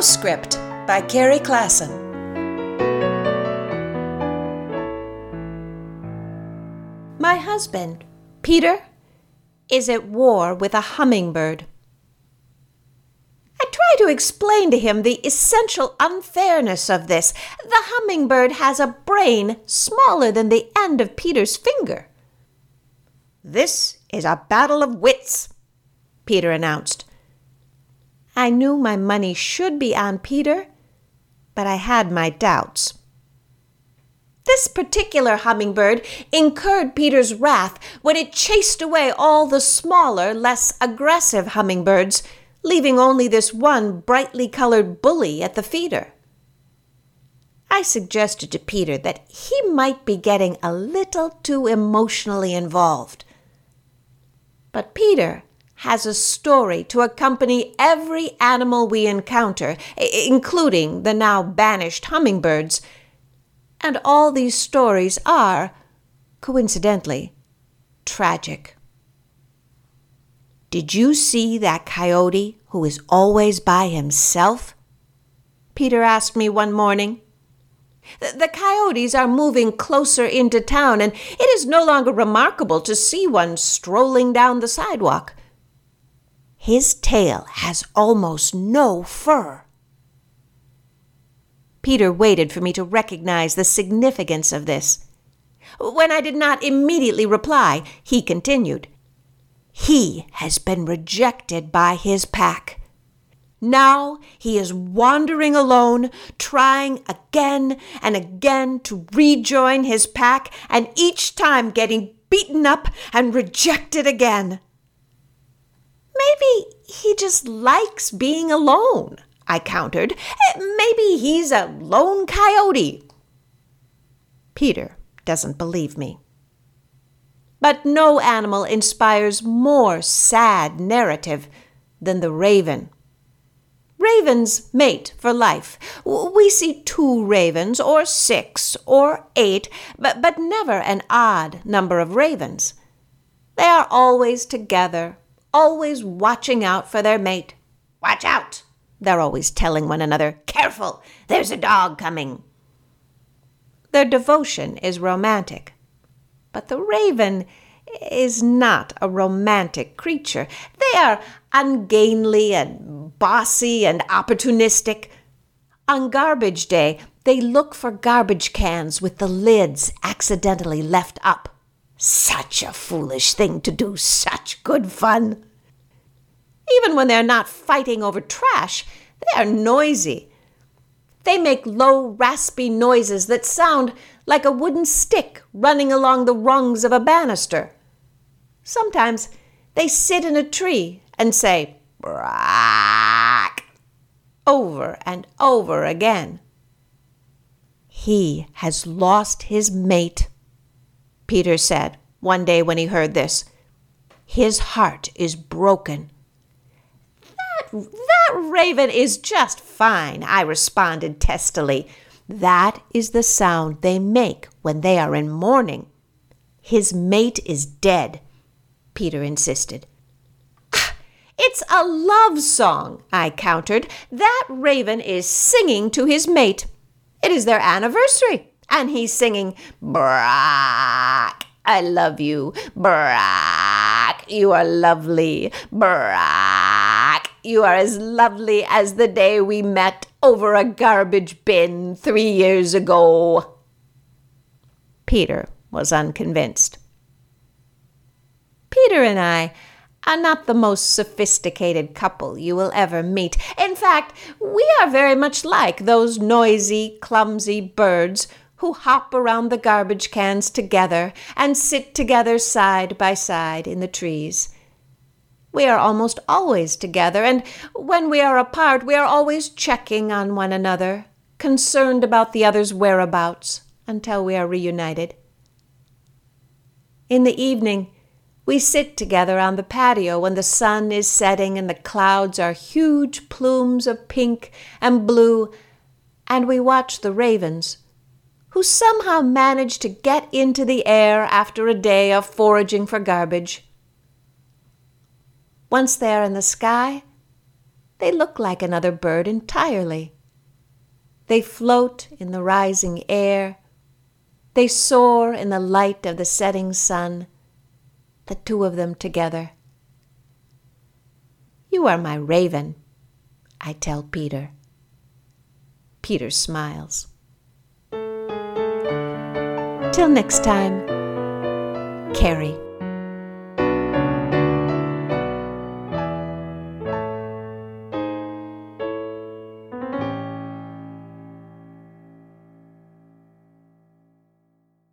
Postscript by Carrie Klassen. My husband, Peter, is at war with a hummingbird. I try to explain to him the essential unfairness of this. The hummingbird has a brain smaller than the end of Peter's finger. This is a battle of wits, Peter announced. I knew my money should be on Peter, but I had my doubts. This particular hummingbird incurred Peter's wrath when it chased away all the smaller, less aggressive hummingbirds, leaving only this one brightly colored bully at the feeder. I suggested to Peter that he might be getting a little too emotionally involved. But Peter has a story to accompany every animal we encounter, including the now banished hummingbirds. And all these stories are, coincidentally, tragic. Did you see that coyote who is always by himself? Peter asked me one morning. The coyotes are moving closer into town, and it is no longer remarkable to see one strolling down the sidewalk. His tail has almost no fur. Peter waited for me to recognize the significance of this. When I did not immediately reply, he continued. He has been rejected by his pack. Now he is wandering alone, trying again and again to rejoin his pack, and each time getting beaten up and rejected again. Maybe he just likes being alone, I countered. Eh, maybe he's a lone coyote. Peter doesn't believe me. But no animal inspires more sad narrative than the raven. Ravens mate for life. We see two ravens, or six, or eight, but, but never an odd number of ravens. They are always together, always watching out for their mate. Watch out! They're always telling one another, Careful, there's a dog coming. Their devotion is romantic. But the raven is not a romantic creature. They are ungainly and bossy and opportunistic. On garbage day, they look for garbage cans with the lids accidentally left up. Such a foolish thing to do, such good fun. Even when they're not fighting over trash, they are noisy. They make low, raspy noises that sound like a wooden stick running along the rungs of a banister. Sometimes they sit in a tree and say, Brack, over and over again. He has lost his mate, Peter said one day when he heard this. His heart is broken. That, that raven is just fine, I responded testily. That is the sound they make when they are in mourning. His mate is dead, Peter insisted. Ah, it's a love song, I countered. That raven is singing to his mate. It is their anniversary, and he's singing, Brack, I love you. Brack, you are lovely. Brack, you are as lovely as the day we met over a garbage bin three years ago. Peter was unconvinced. Peter and I are not the most sophisticated couple you will ever meet. In fact, we are very much like those noisy, clumsy birds who hop around the garbage cans together and sit together side by side in the trees. We are almost always together, and when we are apart, we are always checking on one another, concerned about the other's whereabouts until we are reunited. In the evening, we sit together on the patio when the sun is setting and the clouds are huge plumes of pink and blue, and we watch the ravens, who somehow manage to get into the air after a day of foraging for garbage. Once there in the sky, they look like another bird entirely. They float in the rising air. They soar in the light of the setting sun, the two of them together. You are my raven, I tell Peter. Peter smiles. Till next time, Carrie.